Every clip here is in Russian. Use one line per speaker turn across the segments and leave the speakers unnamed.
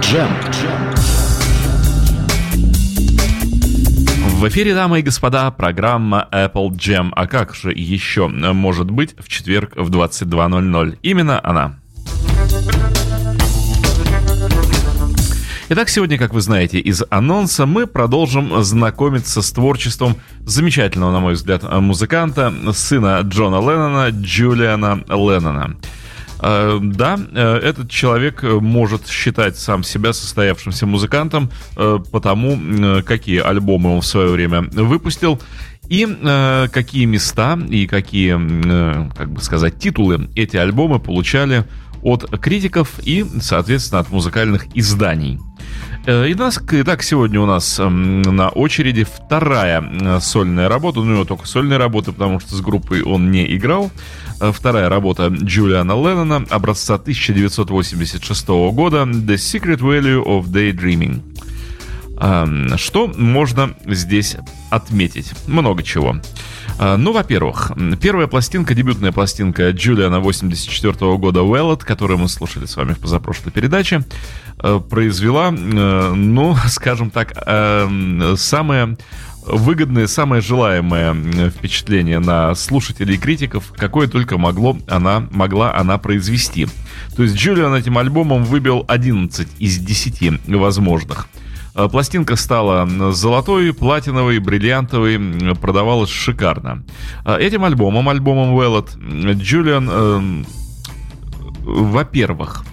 Джем. В эфире, дамы и господа, программа Apple Jam. А как же еще может быть в четверг в 22.00? Именно она. Итак, сегодня, как вы знаете из анонса, мы продолжим знакомиться с творчеством замечательного, на мой взгляд, музыканта, сына Джона Леннона, Джулиана Леннона. Э, да, э, этот человек может считать сам себя состоявшимся музыкантом, э, потому какие альбомы он в свое время выпустил. И э, какие места и какие, э, как бы сказать, титулы эти альбомы получали от критиков и, соответственно, от музыкальных изданий. Э, итак, итак, сегодня у нас эм, на очереди вторая э, сольная работа. Ну, его только сольная работа, потому что с группой он не играл. Э, вторая работа Джулиана Леннона, образца 1986 года «The Secret Value of Daydreaming». Эм, что можно здесь отметить? Много чего. А, ну, во-первых, первая пластинка, дебютная пластинка Джулиана 84 года Wellet, которую мы слушали с вами в позапрошлой передаче, э, произвела, э, ну, скажем так, э, самое выгодное, самое желаемое впечатление на слушателей и критиков, какое только могло она, могла она произвести. То есть Джулиан этим альбомом выбил 11 из 10 возможных. Э, пластинка стала золотой, платиновой, бриллиантовой, продавалась шикарно. Э, этим альбомом, альбомом Веллот, Джулиан, э, во-первых,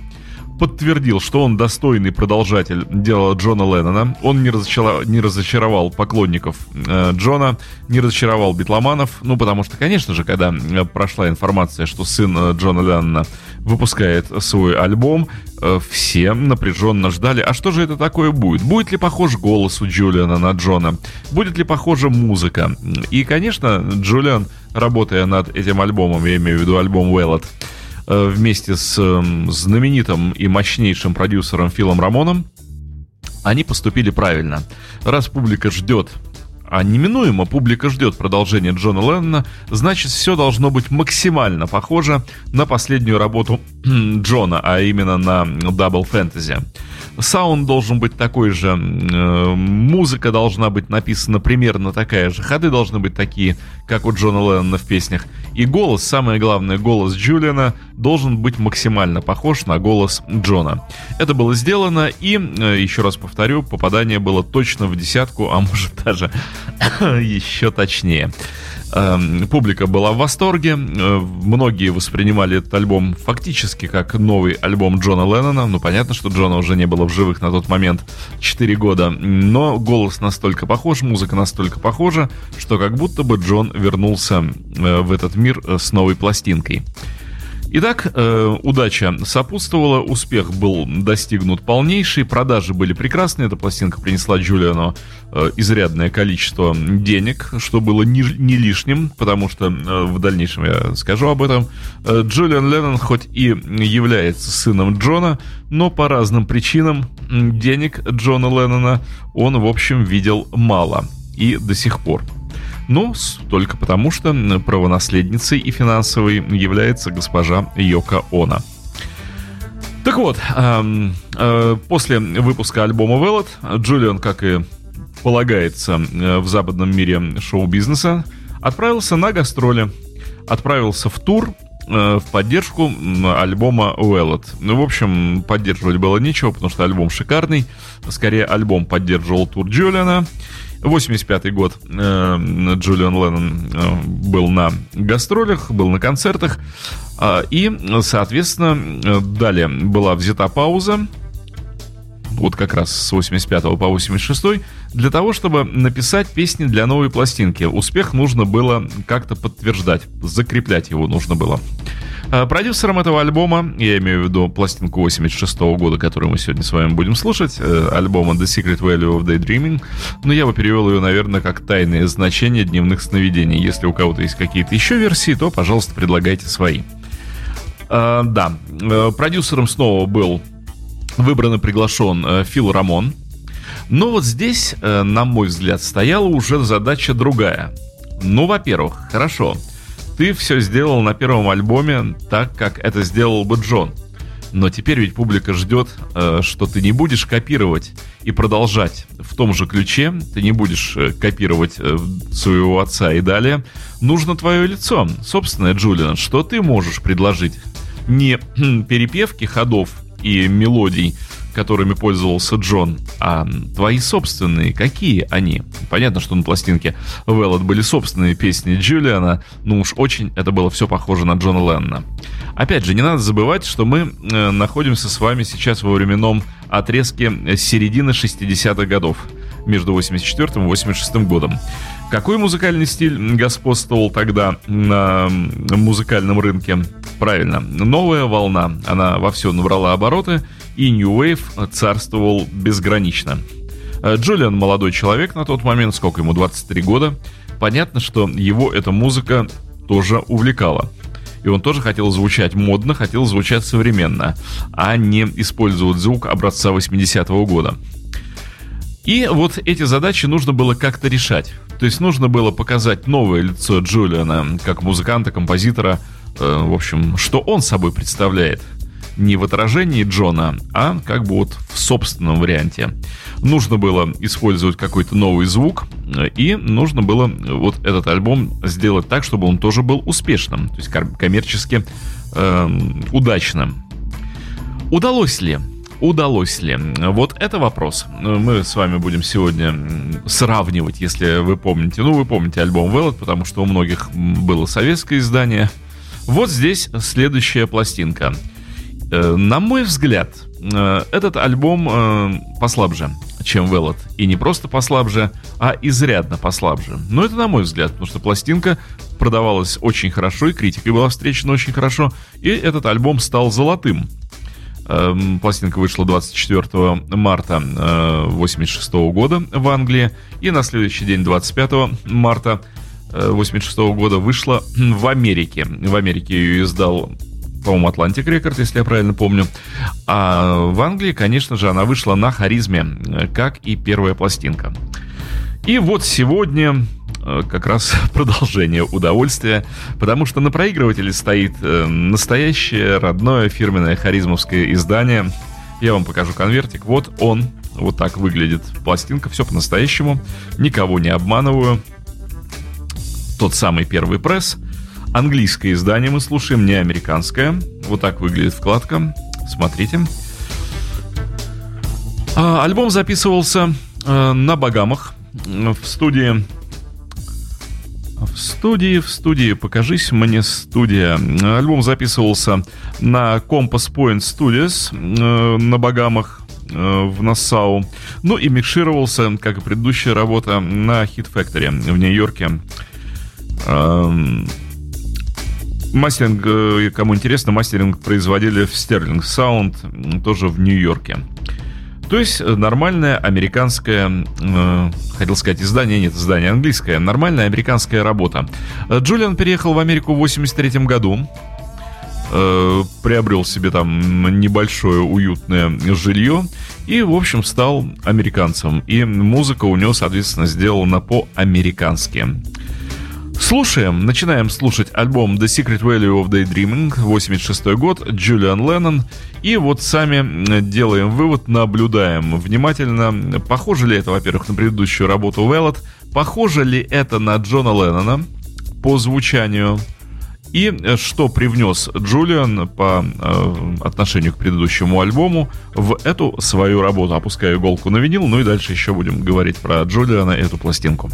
подтвердил, что он достойный продолжатель дела Джона Леннона. Он не разочаровал, не разочаровал поклонников э, Джона, не разочаровал битломанов. Ну, потому что, конечно же, когда э, прошла информация, что сын э, Джона Леннона выпускает свой альбом, э, все напряженно ждали, а что же это такое будет? Будет ли похож голос у Джулиана на Джона? Будет ли похожа музыка? И, конечно, Джулиан, работая над этим альбомом, я имею в виду альбом Веллот, Э, вместе с эм, знаменитым и мощнейшим продюсером Филом Рамоном, они поступили правильно. Раз публика ждет а неминуемо публика ждет продолжения Джона Леннона, значит, все должно быть максимально похоже на последнюю работу Джона, а именно на Double Fantasy. Саунд должен быть такой же, э, музыка должна быть написана примерно такая же, ходы должны быть такие, как у Джона Леннона в песнях. И голос, самое главное, голос Джулиана должен быть максимально похож на голос Джона. Это было сделано, и, э, еще раз повторю, попадание было точно в десятку, а может даже еще точнее. Эм, публика была в восторге. Э, многие воспринимали этот альбом фактически как новый альбом Джона Леннона. Ну, понятно, что Джона уже не было в живых на тот момент 4 года. Но голос настолько похож, музыка настолько похожа, что как будто бы Джон вернулся э, в этот мир э, с новой пластинкой. Итак, э, удача сопутствовала, успех был достигнут полнейший, продажи были прекрасные, эта пластинка принесла Джулиану э, изрядное количество денег, что было не, не лишним, потому что э, в дальнейшем я скажу об этом. Э, Джулиан Леннон хоть и является сыном Джона, но по разным причинам денег Джона Леннона он, в общем, видел мало и до сих пор. Ну, только потому, что правонаследницей и финансовой является госпожа Йока Она. Так вот, э, э, после выпуска альбома Velvet, Джулиан, как и полагается э, в западном мире шоу-бизнеса, отправился на гастроли, отправился в тур э, в поддержку альбома Velvet. Ну, в общем, поддерживать было нечего, потому что альбом шикарный. Скорее, альбом поддерживал тур Джулиана. 85 год э, Джулиан Леннон э, был на гастролях, был на концертах. Э, и, соответственно, э, далее была взята пауза, вот как раз с 85 по 86, для того, чтобы написать песни для новой пластинки. Успех нужно было как-то подтверждать, закреплять его нужно было. А, продюсером этого альбома, я имею в виду пластинку 86 -го года, которую мы сегодня с вами будем слушать, э, альбома The Secret Value of Daydreaming, но я бы перевел ее, наверное, как «Тайное значение дневных сновидений». Если у кого-то есть какие-то еще версии, то, пожалуйста, предлагайте свои. А, да, э, продюсером снова был выбран и приглашен э, Фил Рамон. Но вот здесь, на мой взгляд, стояла уже задача другая. Ну, во-первых, хорошо, ты все сделал на первом альбоме так, как это сделал бы Джон. Но теперь ведь публика ждет, э, что ты не будешь копировать и продолжать в том же ключе, ты не будешь э, копировать э, своего отца и далее. Нужно твое лицо, собственное, Джулиан, что ты можешь предложить? Не перепевки ходов и мелодий, которыми пользовался Джон, а твои собственные, какие они? Понятно, что на пластинке Веллот были собственные песни Джулиана, но уж очень это было все похоже на Джона Леннона. Опять же, не надо забывать, что мы э, находимся с вами сейчас во временном отрезке середины 60-х годов, между 84 и 86 годом. Какой музыкальный стиль господствовал тогда на музыкальном рынке? Правильно, новая волна. Она во все набрала обороты, и New Wave царствовал безгранично. Э, Джулиан молодой человек на тот момент, сколько ему, 23 года. Понятно, что его эта музыка тоже увлекала. И он тоже хотел звучать модно, хотел звучать современно, а не использовать звук образца 80-го года. И вот эти задачи нужно было как-то решать. То есть нужно было показать новое лицо Джулиана как музыканта, композитора, э, в общем, что он собой представляет – не в отражении Джона, а как бы вот в собственном варианте. Нужно было использовать какой-то новый звук, и нужно было вот этот альбом сделать так, чтобы он тоже был успешным, то есть коммерчески э, удачным. Удалось ли? Удалось ли? Вот это вопрос. Мы с вами будем сегодня сравнивать, если вы помните. Ну, вы помните альбом Velvet, потому что у многих было советское издание. Вот здесь следующая пластинка. Э, на мой взгляд, э, этот альбом э, послабже, чем Велот. И не просто послабже, а изрядно послабже. Но это на мой взгляд, потому что пластинка продавалась очень хорошо, и критикой была встречена очень хорошо, и этот альбом стал золотым. Эм, пластинка вышла 24 марта 1986 года в Англии, и на следующий день, 25 марта 1986 года, вышла в Америке. В Америке ее издал по-моему, Atlantic Records, если я правильно помню. А в Англии, конечно же, она вышла на харизме, как и первая пластинка. И вот сегодня э, как раз продолжение удовольствия, потому что на проигрывателе стоит э, настоящее родное фирменное харизмовское издание. Я вам покажу конвертик. Вот он, вот так выглядит пластинка, все по-настоящему, никого не обманываю. Тот самый первый пресс – Английское издание мы слушаем, не американское. Вот так выглядит вкладка. Смотрите. А, альбом записывался э, на Багамах в студии студии, в студии, покажись мне студия. Альбом записывался на Compass Point Studios э, на Багамах э, в Нассау. Ну и микшировался, как и предыдущая работа, на Hit Factory в Нью-Йорке. Эм, Мастеринг, э, кому интересно, мастеринг производили в Sterling Sound, тоже в Нью-Йорке. То есть э, нормальная американская, э, хотел сказать издание, нет, издание английское, нормальная американская работа. Э, Джулиан переехал в Америку в 83 году, э, приобрел себе там небольшое уютное жилье и, в общем, стал американцем. И музыка у него, соответственно, сделана по-американски. Слушаем, начинаем слушать альбом The Secret Value of Daydreaming, 86 год, Джулиан Леннон. И вот сами делаем вывод, наблюдаем внимательно, похоже ли это, во-первых, на предыдущую работу Веллот, похоже ли это на Джона Леннона по звучанию, и что привнес Джулиан по э, отношению к предыдущему альбому в эту свою работу. Опускаю иголку на винил, ну и дальше еще будем говорить про Джулиана и эту пластинку.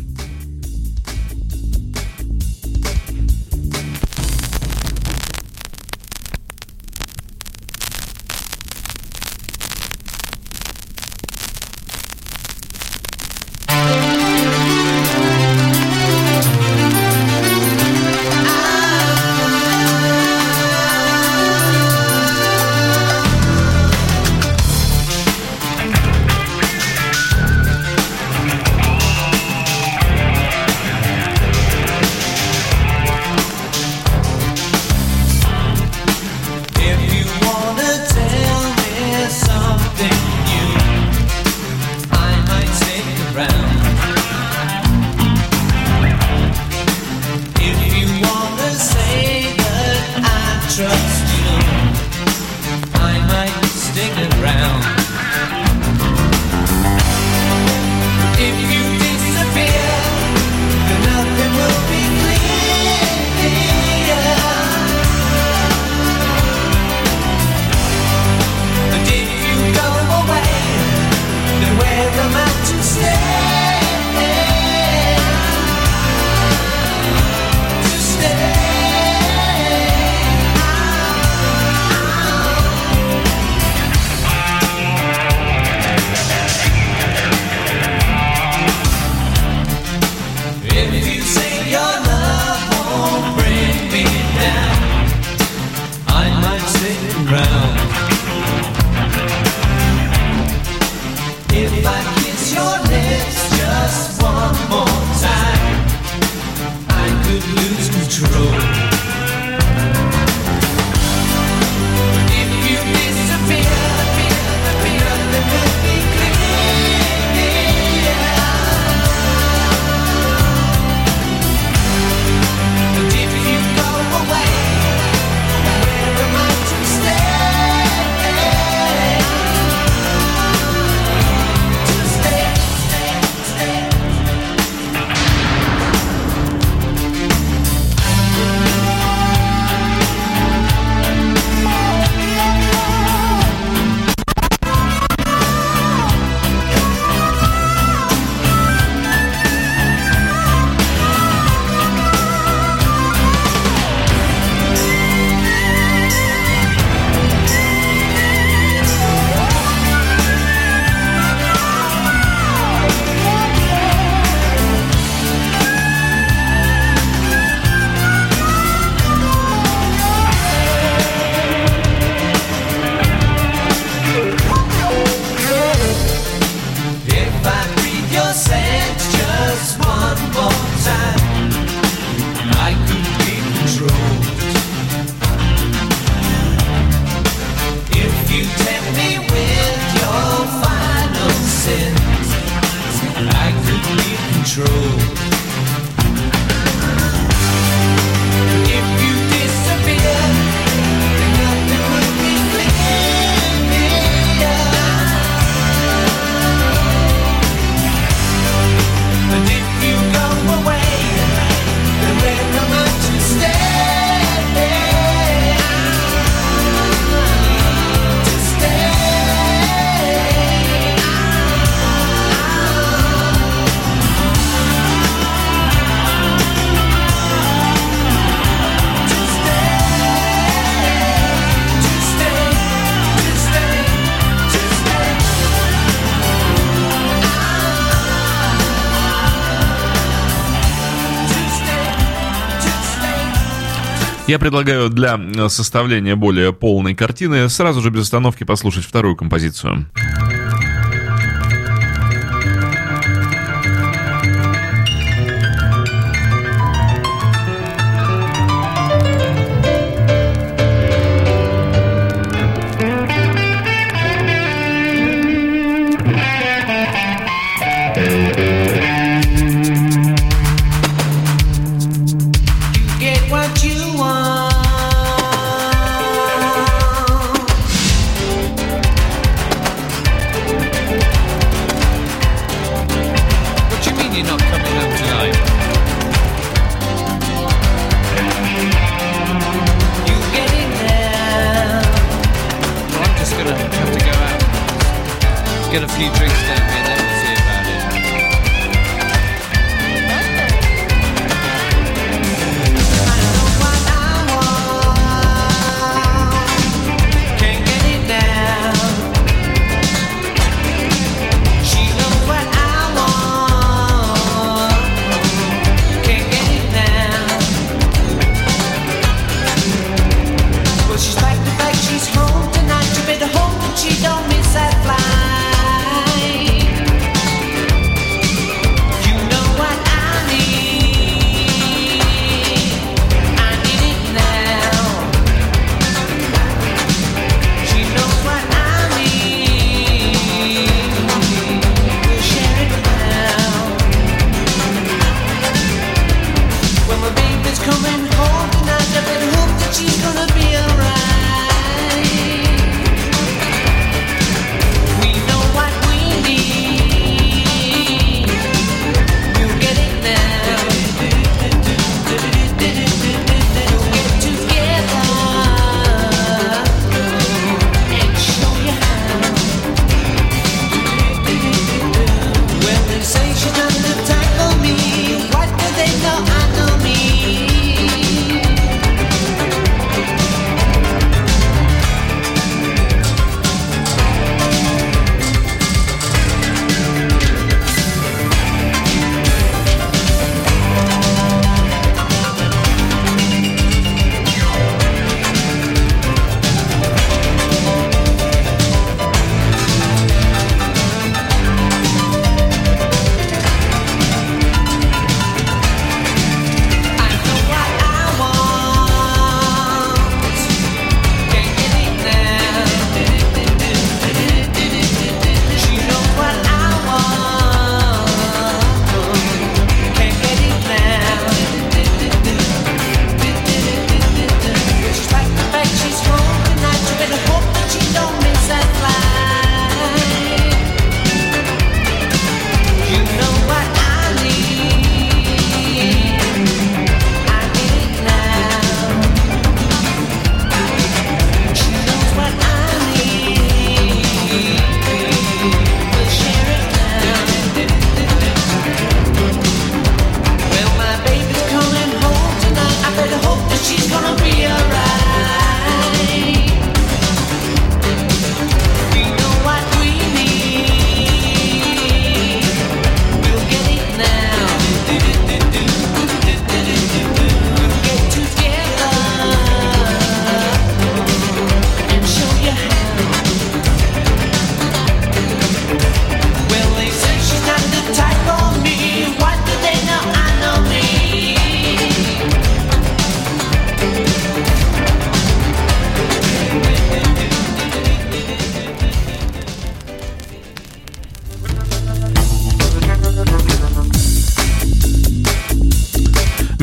Я предлагаю для составления более полной картины сразу же без остановки послушать вторую композицию.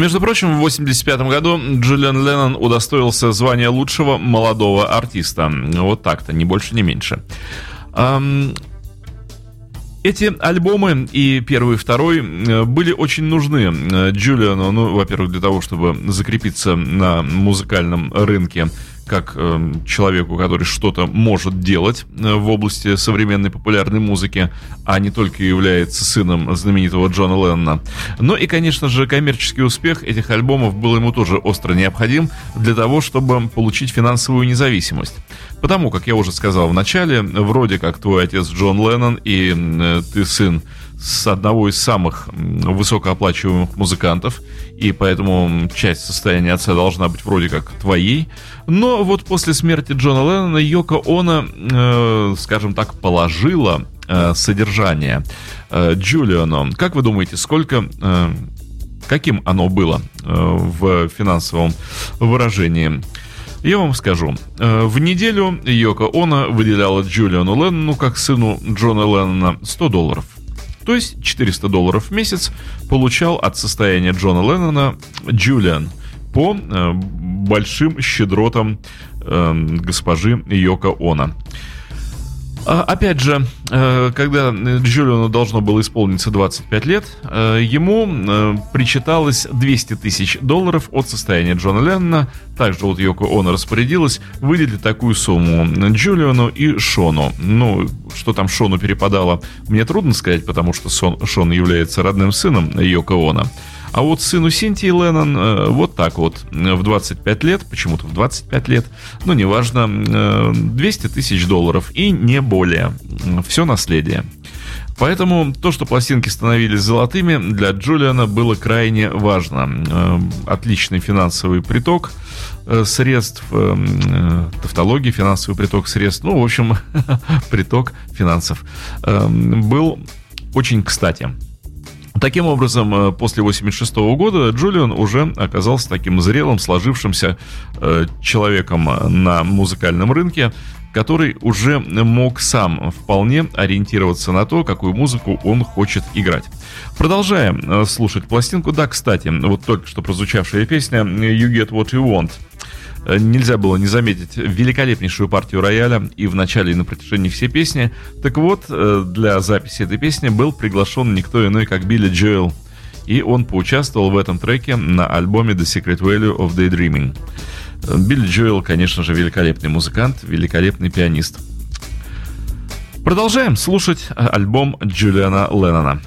Между прочим, в 1985 году Джулиан Леннон удостоился звания лучшего молодого артиста. Вот так-то, ни больше, ни меньше. Эти альбомы и первый и второй э, были очень нужны э, Джулиану, ну, во-первых, для того, чтобы закрепиться на музыкальном рынке как э, человеку, который что-то может делать э, в области современной популярной музыки, а не только является сыном знаменитого Джона Леннона. Но и, конечно же, коммерческий успех этих альбомов был ему тоже остро необходим для того, чтобы получить финансовую независимость. Потому, как я уже сказал в начале, вроде как твой отец Джон Леннон и э, ты сын с одного из самых высокооплачиваемых музыкантов, и поэтому часть состояния отца должна быть вроде как твоей. Но вот после смерти Джона Леннона Йоко Оно, э, скажем так, положила э, содержание э, Джулиану. Как вы думаете, сколько... Э, каким оно было э, в финансовом выражении? Я вам скажу. Э, в неделю Йоко Оно выделяла Джулиану Леннону, как сыну Джона Леннона, 100 долларов. То есть 400 долларов в месяц получал от состояния Джона Леннона Джулиан по э, большим щедротам э, госпожи Йока Она. А, опять же, э, когда Джулиану должно было исполниться 25 лет, э, ему э, причиталось 200 тысяч долларов от состояния Джона Леннона. Также вот Йоко Оно распорядилась выделить такую сумму Джулиану и Шону. Ну, что там Шону перепадало, мне трудно сказать, потому что Шон является родным сыном Йоко Оно. А вот сыну Синтии Леннон э, вот так вот, в 25 лет, почему-то в 25 лет, ну, неважно, 200 э, тысяч долларов и не более. Все наследие. Поэтому то, что пластинки становились золотыми, для Джулиана было крайне важно. Э, отличный финансовый приток средств, тавтология, финансовый приток средств, ну, в общем, приток финансов был очень кстати. Таким образом, э, после 86 года Джулиан уже оказался таким зрелым, сложившимся э, человеком на музыкальном рынке, который уже мог сам вполне ориентироваться на то, какую музыку он хочет играть. Продолжаем э, слушать пластинку. Да, кстати, вот только что прозвучавшая песня «You Get What You Want» Э, нельзя было не заметить великолепнейшую партию рояля и в начале, и на протяжении всей песни. Так вот, э, для записи этой песни был приглашен никто иной, как Билли Джоэл. И он поучаствовал в этом треке на альбоме The Secret Value of Daydreaming. Э, Билли Джоэл, конечно же, великолепный музыкант, великолепный пианист. Продолжаем слушать альбом Джулиана Леннона.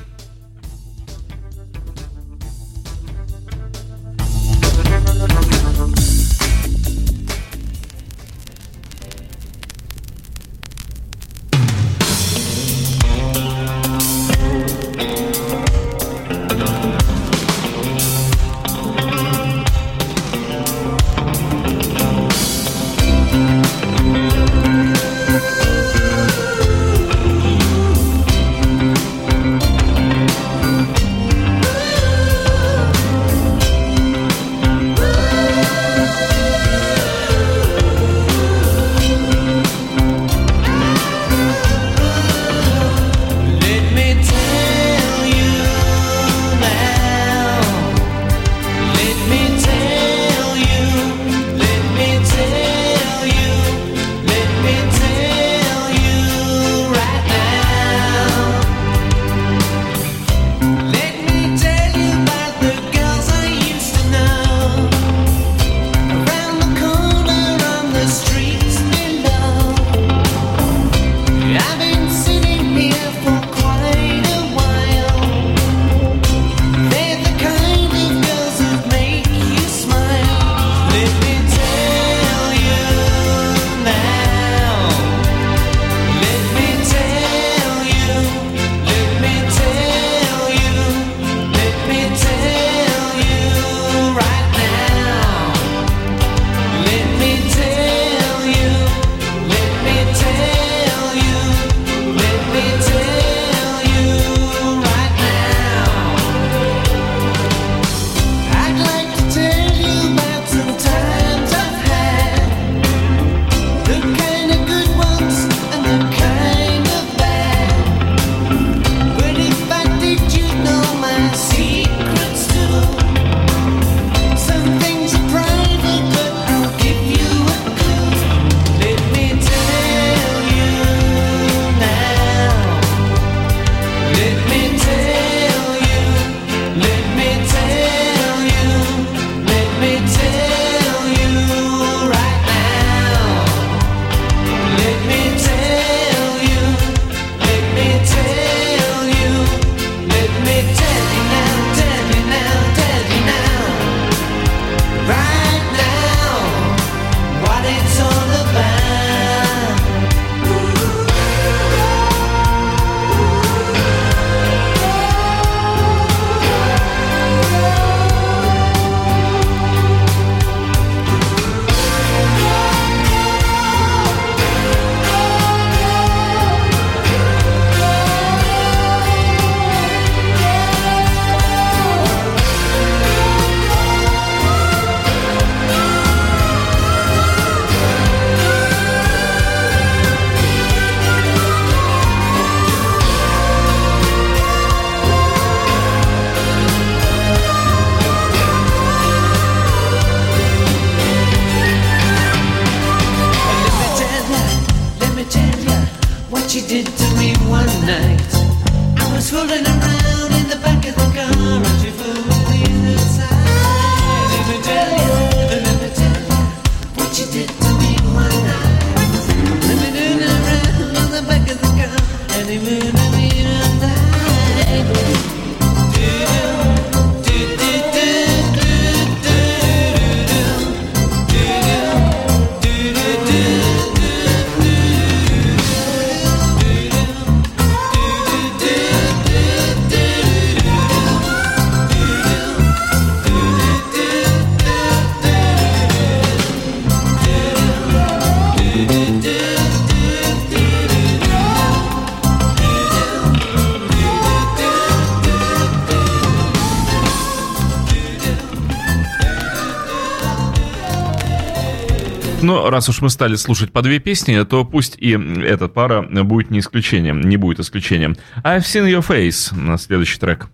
Но раз уж мы стали слушать по две песни, то пусть и эта пара будет не исключением, не будет исключением. I've seen your face следующий трек.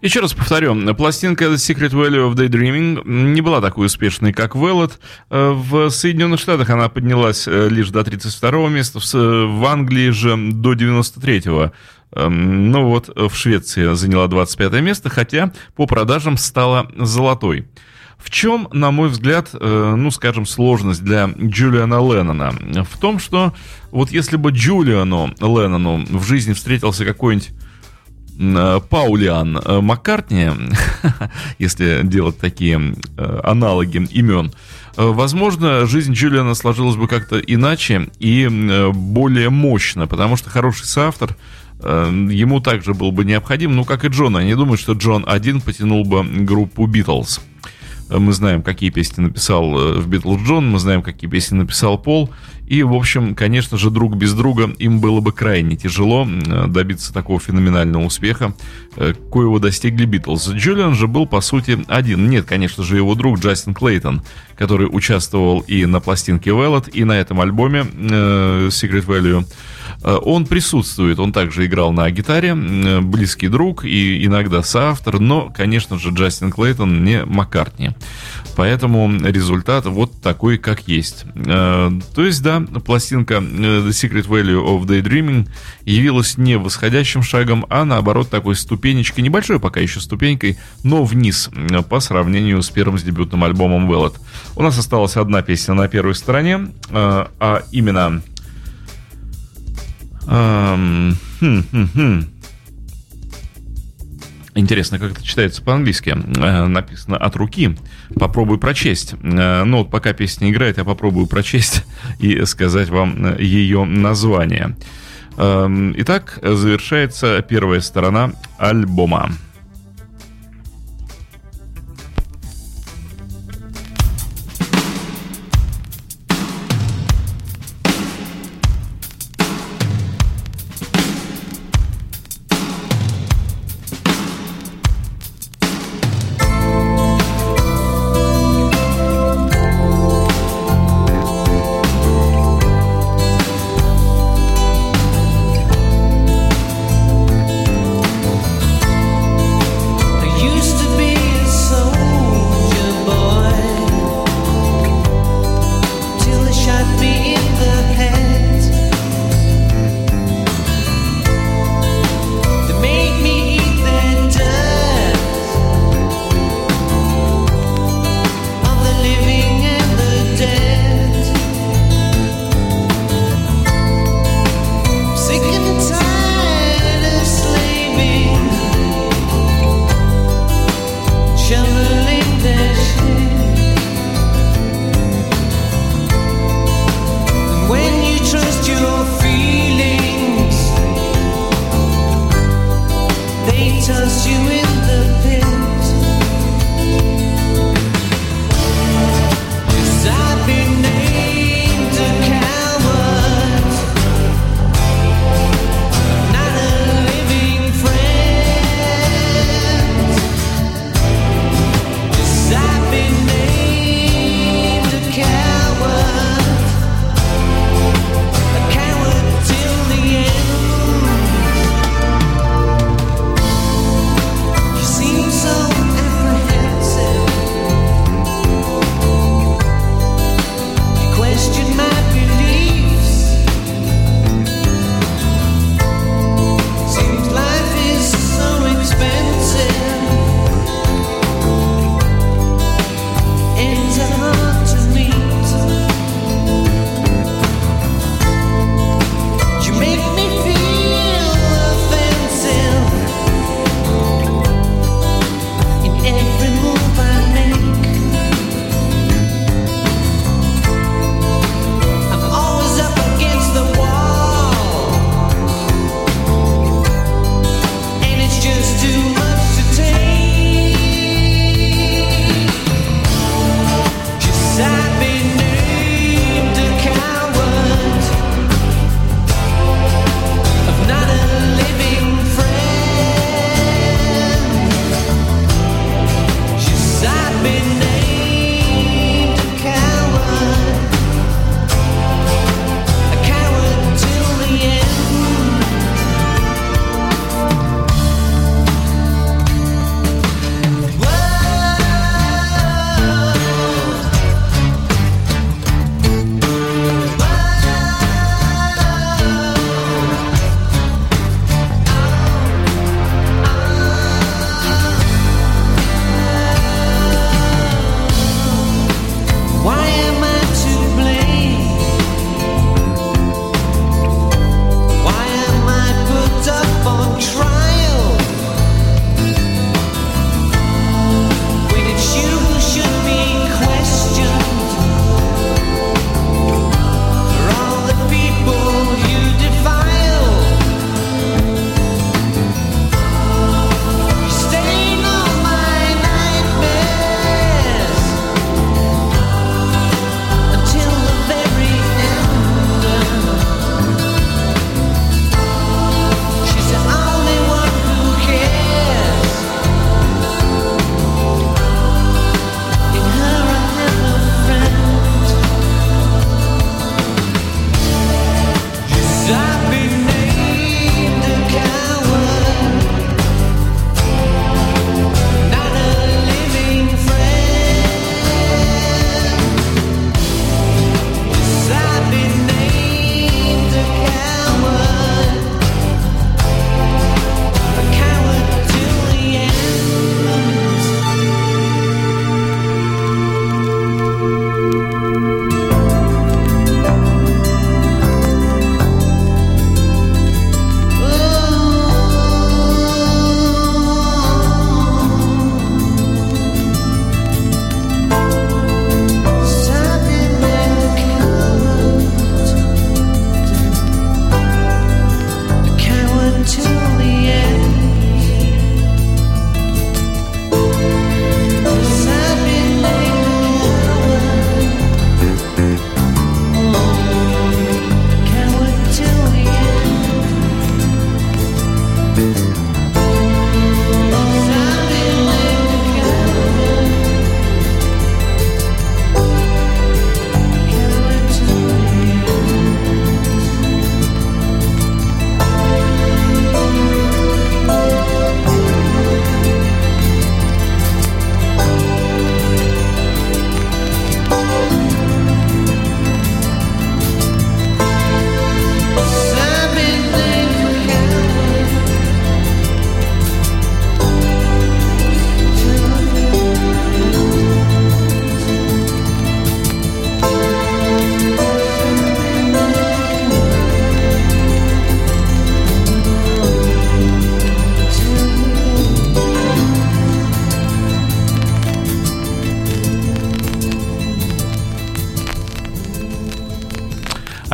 Еще раз повторю, пластинка The Secret Value of Daydreaming не была такой успешной, как Velvet. Э, в Соединенных Штатах она поднялась э, лишь до 32 места, в Англии же до 93-го. Эм, ну вот, в Швеции заняла 25 место, хотя по продажам стала золотой.
В чем, на мой взгляд, э, ну, скажем, сложность для Джулиана Леннона? В том, что вот если бы Джулиану Леннону в жизни встретился какой-нибудь э, Паулиан э, Маккартни, если делать такие аналоги имен, возможно, жизнь Джулиана сложилась бы как-то иначе и более мощно, потому что хороший соавтор ему также был бы необходим, ну, как и Джон. Я не думаю, что Джон один потянул бы группу Битлз. Мы знаем, какие песни написал э, в Битлз Джон, мы знаем, какие песни написал Пол. И, в общем, конечно же, друг без друга им было бы крайне тяжело э, добиться такого феноменального успеха, э, коего достигли Битлз. Джулиан же был, по сути, один. Нет, конечно же, его друг Джастин Клейтон, который участвовал и на пластинке Velvet, и на этом альбоме Secret Value. Он присутствует, он также играл на гитаре, близкий друг и иногда соавтор, но, конечно же, Джастин Клейтон не Маккартни. Поэтому результат вот такой, как есть. Э, то есть, да, пластинка э, The Secret Value of Daydreaming явилась не восходящим шагом, а наоборот такой ступенечкой, небольшой пока еще ступенькой, но вниз э, по сравнению с первым с дебютным альбомом Velvet. У нас осталась одна песня на первой стороне, а именно... Хм, хм, хм. Интересно, как это читается по-английски. Э, написано от руки. Попробую прочесть. Э, ну вот пока песня играет, я попробую прочесть и сказать вам э, ее название. Эм, итак, завершается первая сторона альбома.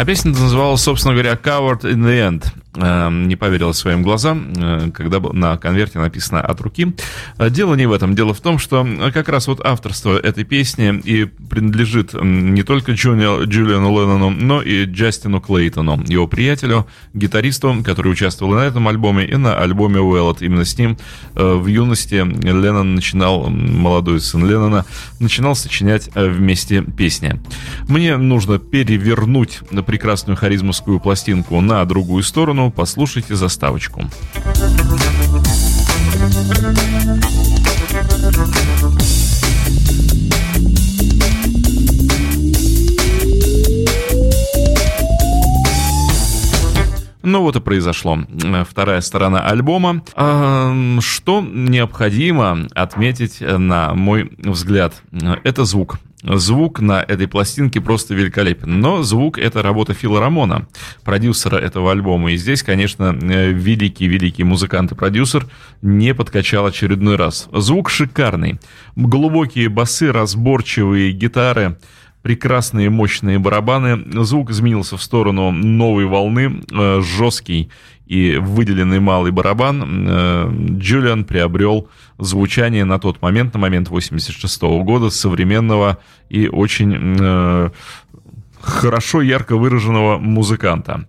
А песня называлась, собственно говоря, Covered in the End. Эм, не поверил своим глазам, э, когда на конверте написано от руки. Э, дело не в этом. Дело в том, что как раз вот авторство этой песни и принадлежит не только Джуни, Джулиану Леннону, но и Джастину Клейтону, его приятелю, гитаристу, который участвовал и на этом альбоме, и на альбоме Уэллот. Именно с ним э, в юности Леннон начинал, молодой сын Леннона, начинал сочинять вместе песни. Мне нужно перевернуть прекрасную харизмовскую пластинку на другую сторону, послушайте заставочку. Ну вот и произошло. Вторая сторона альбома. Что необходимо отметить, на мой взгляд, это звук. Звук на этой пластинке просто великолепен. Но звук — это работа Фила Рамона, продюсера этого альбома. И здесь, конечно, великий-великий музыкант и продюсер не подкачал очередной раз. Звук шикарный. Глубокие басы, разборчивые гитары — прекрасные мощные барабаны. Звук изменился в сторону новой волны, э, жесткий и выделенный малый барабан. Э, Джулиан приобрел звучание на тот момент, на момент 86 года, современного и очень э, хорошо, ярко выраженного музыканта.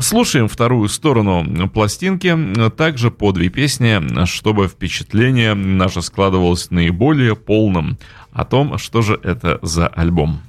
Слушаем вторую сторону пластинки, также по две песни, чтобы впечатление наше складывалось наиболее полным о том, что же это за альбом.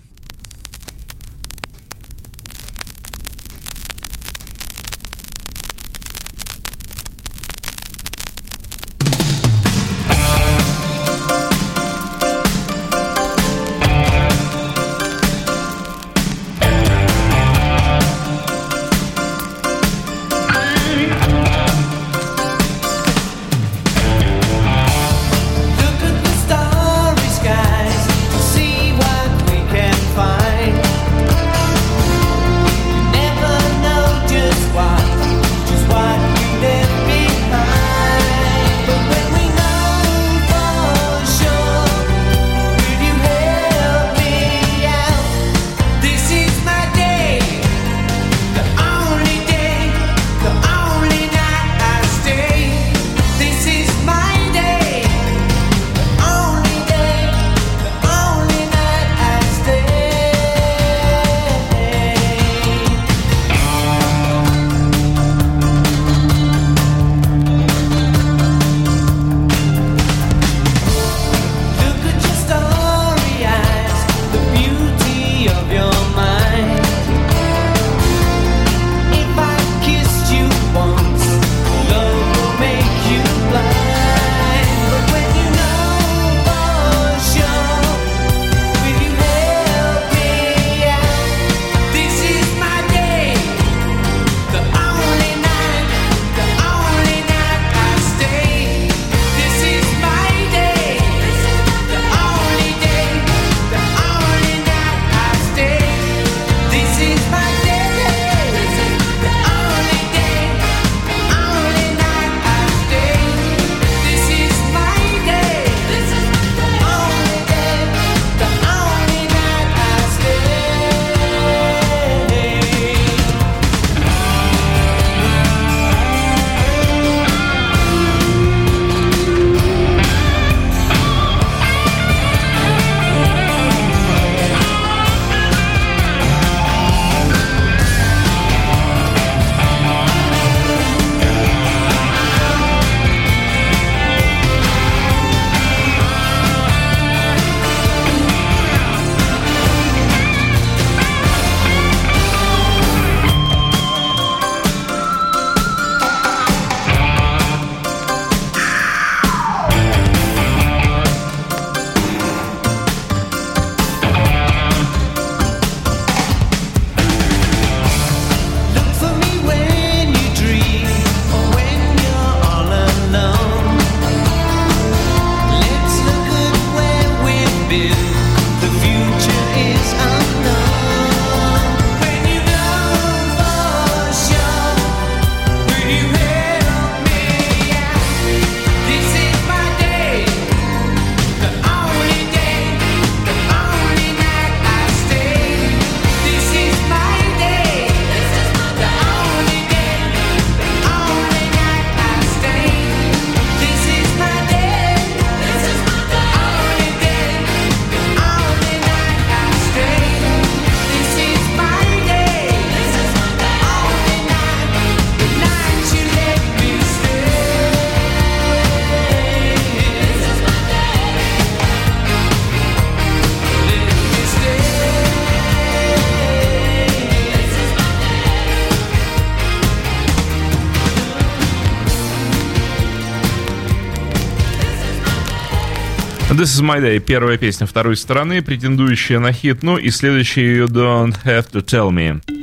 This is my day. Первая песня второй стороны, претендующая на хит. Ну и следующая You Don't Have to Tell Me.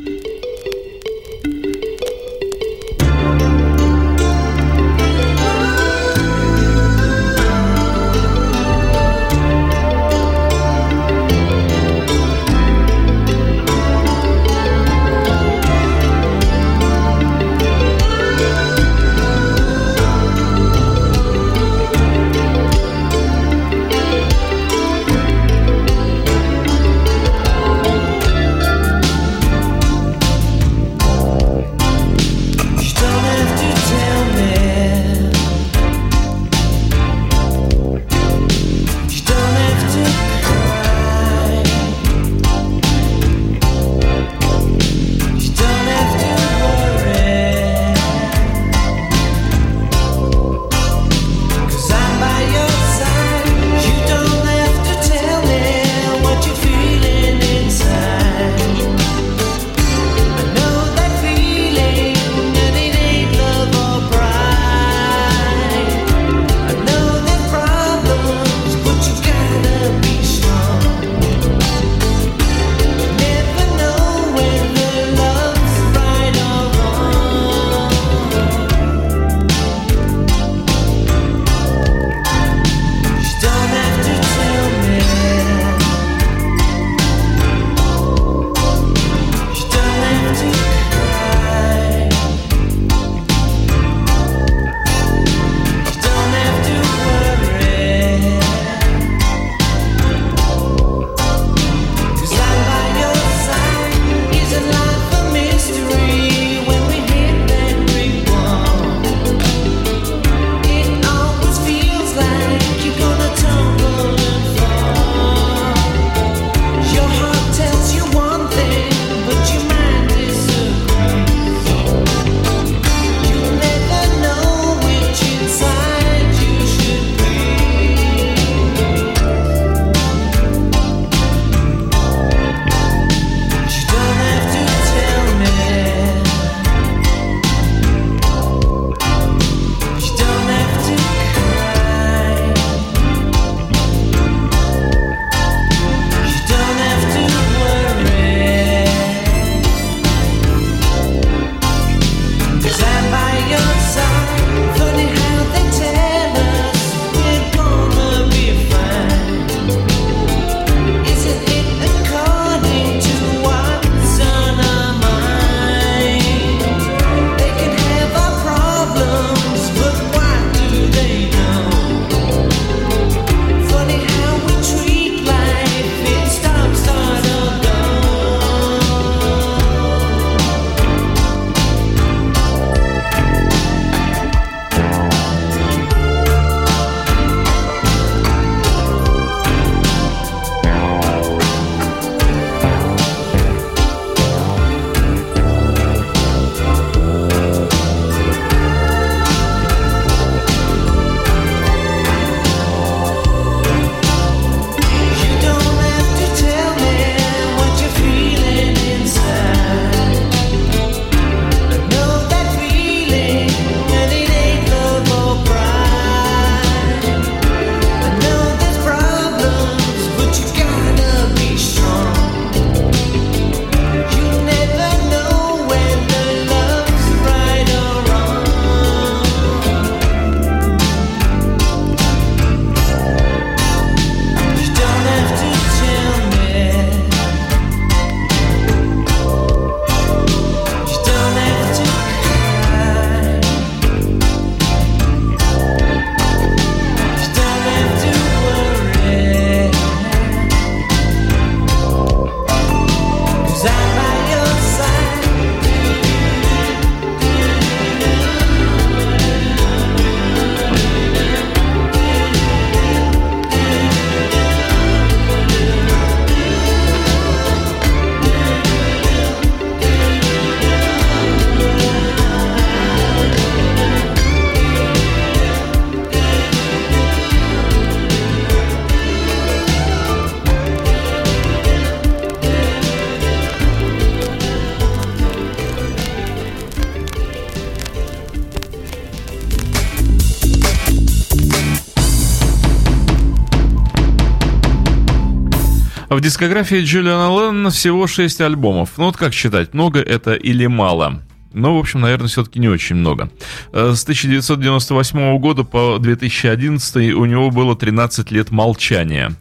В дискографии Джулиана Леннона всего 6 альбомов. Ну вот как считать, много это или мало? Но, в общем, наверное, все-таки не очень много. Э, с 1998 года по 2011 у него было 13 лет молчания.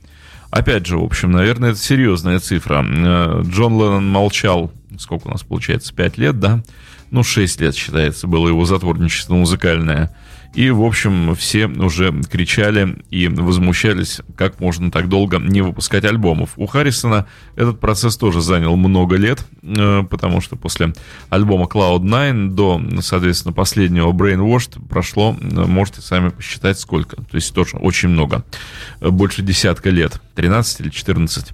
Опять же, в общем, наверное, это серьезная цифра. Э, Джон Леннон молчал, сколько у нас получается, 5 лет, да? Ну, 6 лет, считается, было его затворничество музыкальное. И, в общем, все уже кричали и возмущались, как можно так долго не выпускать альбомов. У Харрисона этот процесс тоже занял много лет, э, потому что после альбома Cloud9 до, соответственно, последнего Brainwashed прошло, э, можете сами посчитать сколько. То есть тоже очень много. Больше десятка лет. 13 или 14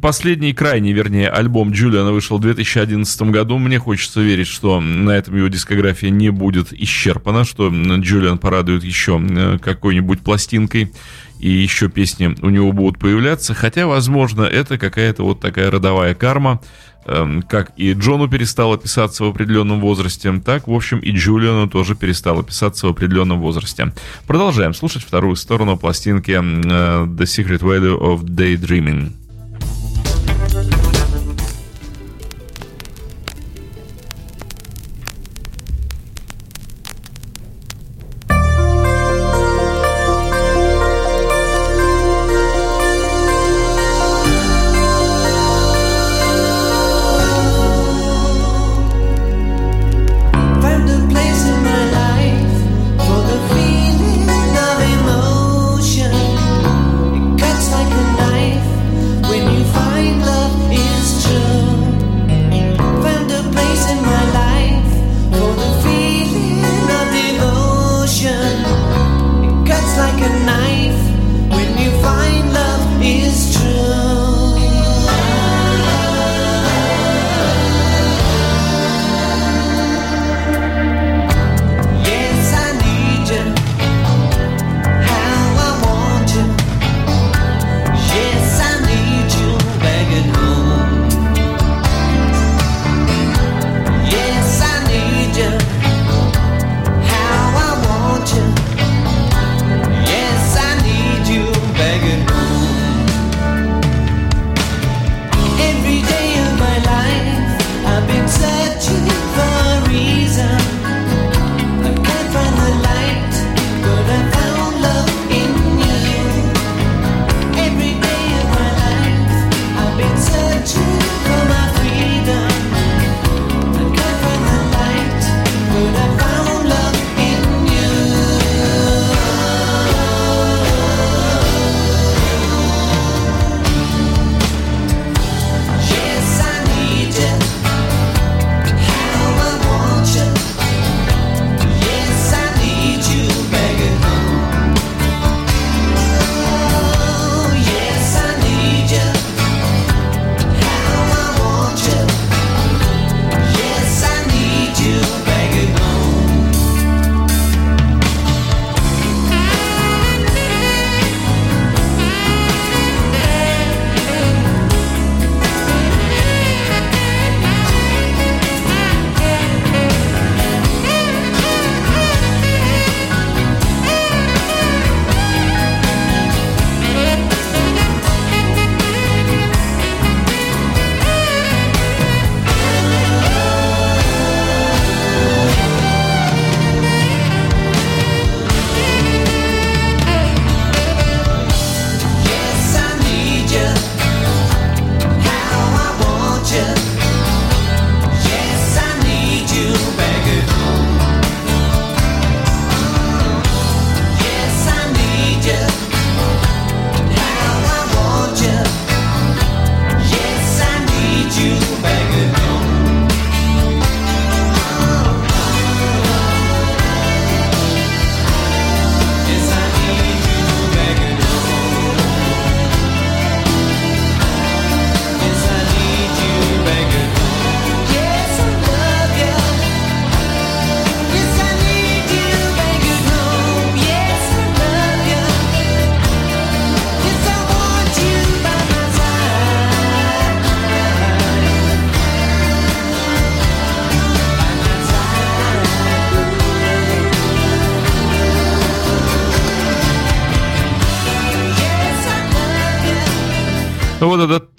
последний, крайний, вернее, альбом Джулиана вышел в 2011 году. Мне хочется верить, что на этом его дискография не будет исчерпана, что Джулиан порадует еще э, какой-нибудь пластинкой, и еще песни у него будут появляться. Хотя, возможно, это какая-то вот такая родовая карма, эм, как и Джону перестало писаться в определенном возрасте, так, в общем, и Джулиану тоже перестало писаться в определенном возрасте. Продолжаем слушать вторую сторону пластинки э, The Secret Value of Daydreaming.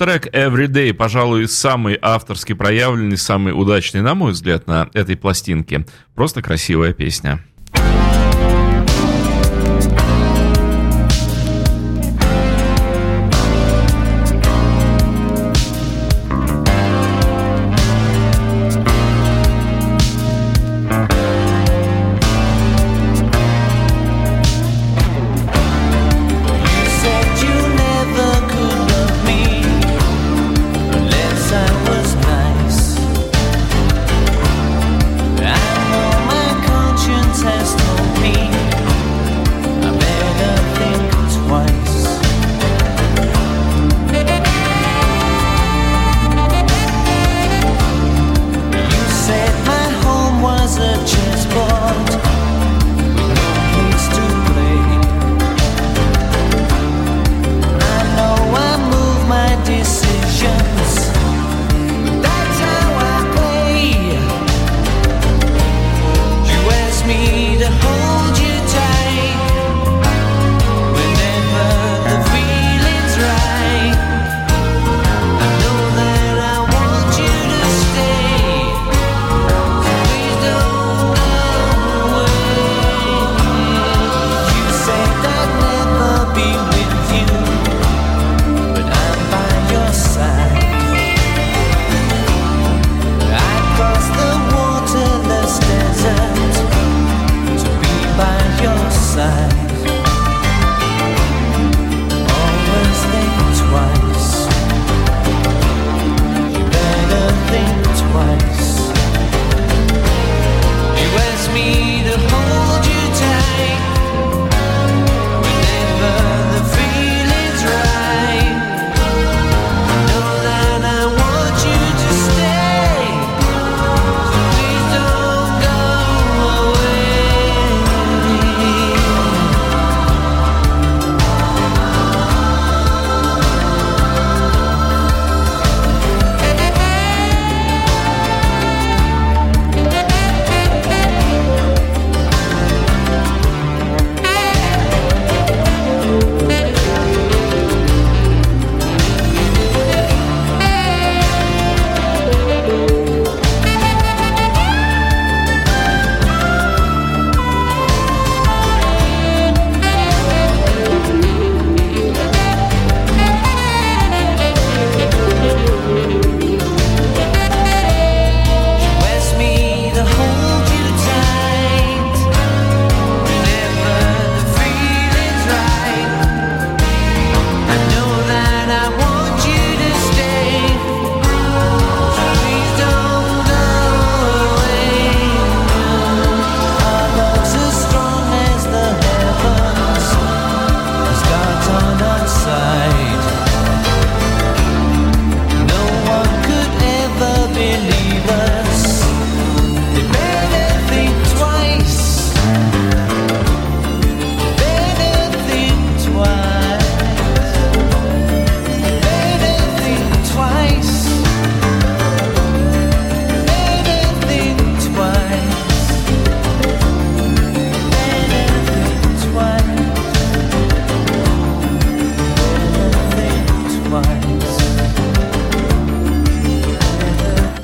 Трек Everyday, пожалуй, самый авторски проявленный, самый удачный, на мой взгляд, на этой пластинке. Просто красивая песня.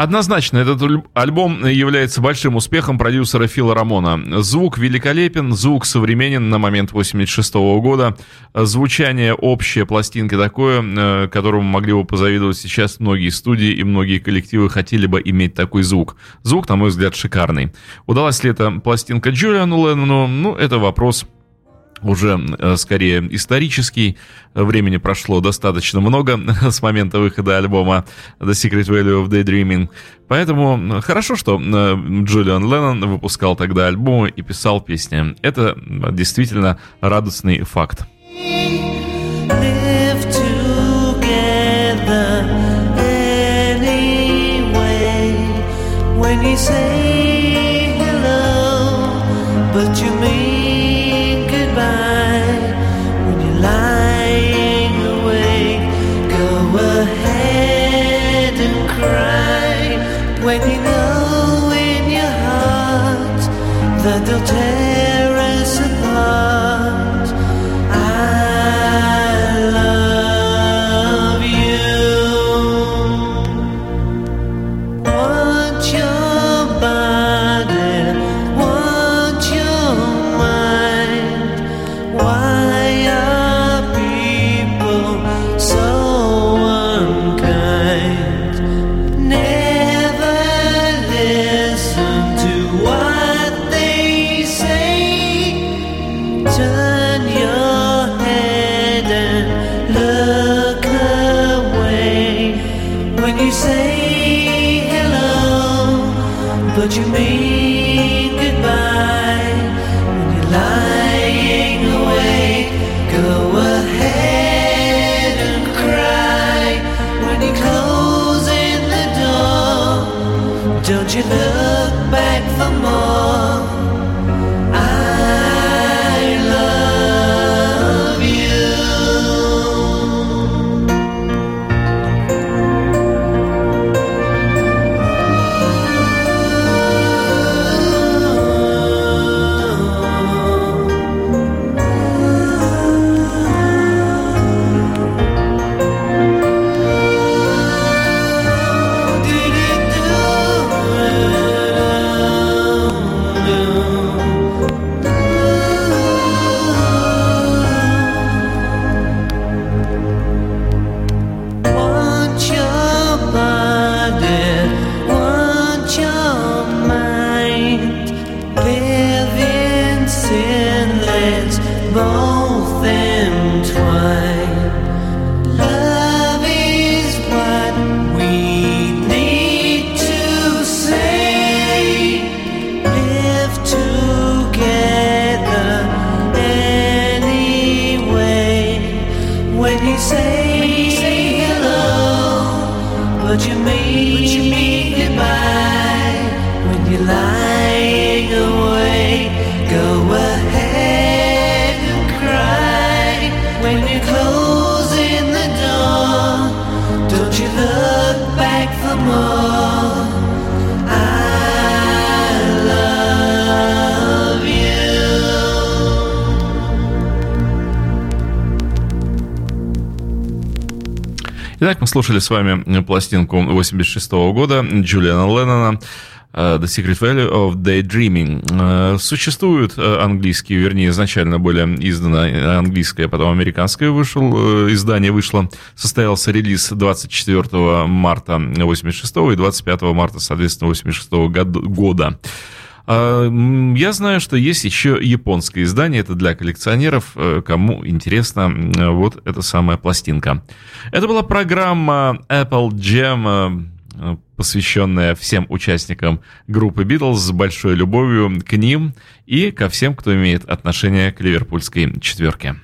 Однозначно, этот альбом является большим успехом продюсера Фила Рамона. Звук великолепен, звук современен на момент 86 -го года. Звучание общее пластинки такое, э, которому могли бы позавидовать сейчас многие студии и многие коллективы хотели бы иметь такой звук. Звук, на мой взгляд, шикарный. Удалась ли эта пластинка Джулиану Леннону? Ну, это вопрос уже э, скорее исторический. Времени прошло достаточно много с момента выхода альбома The Secret Value of Daydreaming. Поэтому э, хорошо, что э, Джулиан Леннон выпускал тогда альбомы и писал песни. Это действительно радостный факт. When you say
слушали с вами пластинку 86 -го года Джулиана Леннона The Secret Value of Daydreaming. Существуют английские, вернее, изначально были изданы английское, потом американское вышел, издание вышло. Состоялся релиз 24 марта 86 и 25 марта, соответственно, 86 года. А, я знаю, что есть еще японское издание, это для коллекционеров, э, кому интересно вот эта самая пластинка. Это была программа Apple Jam, э, посвященная всем участникам группы Beatles с большой любовью к ним и ко всем, кто имеет отношение к ливерпульской четверке.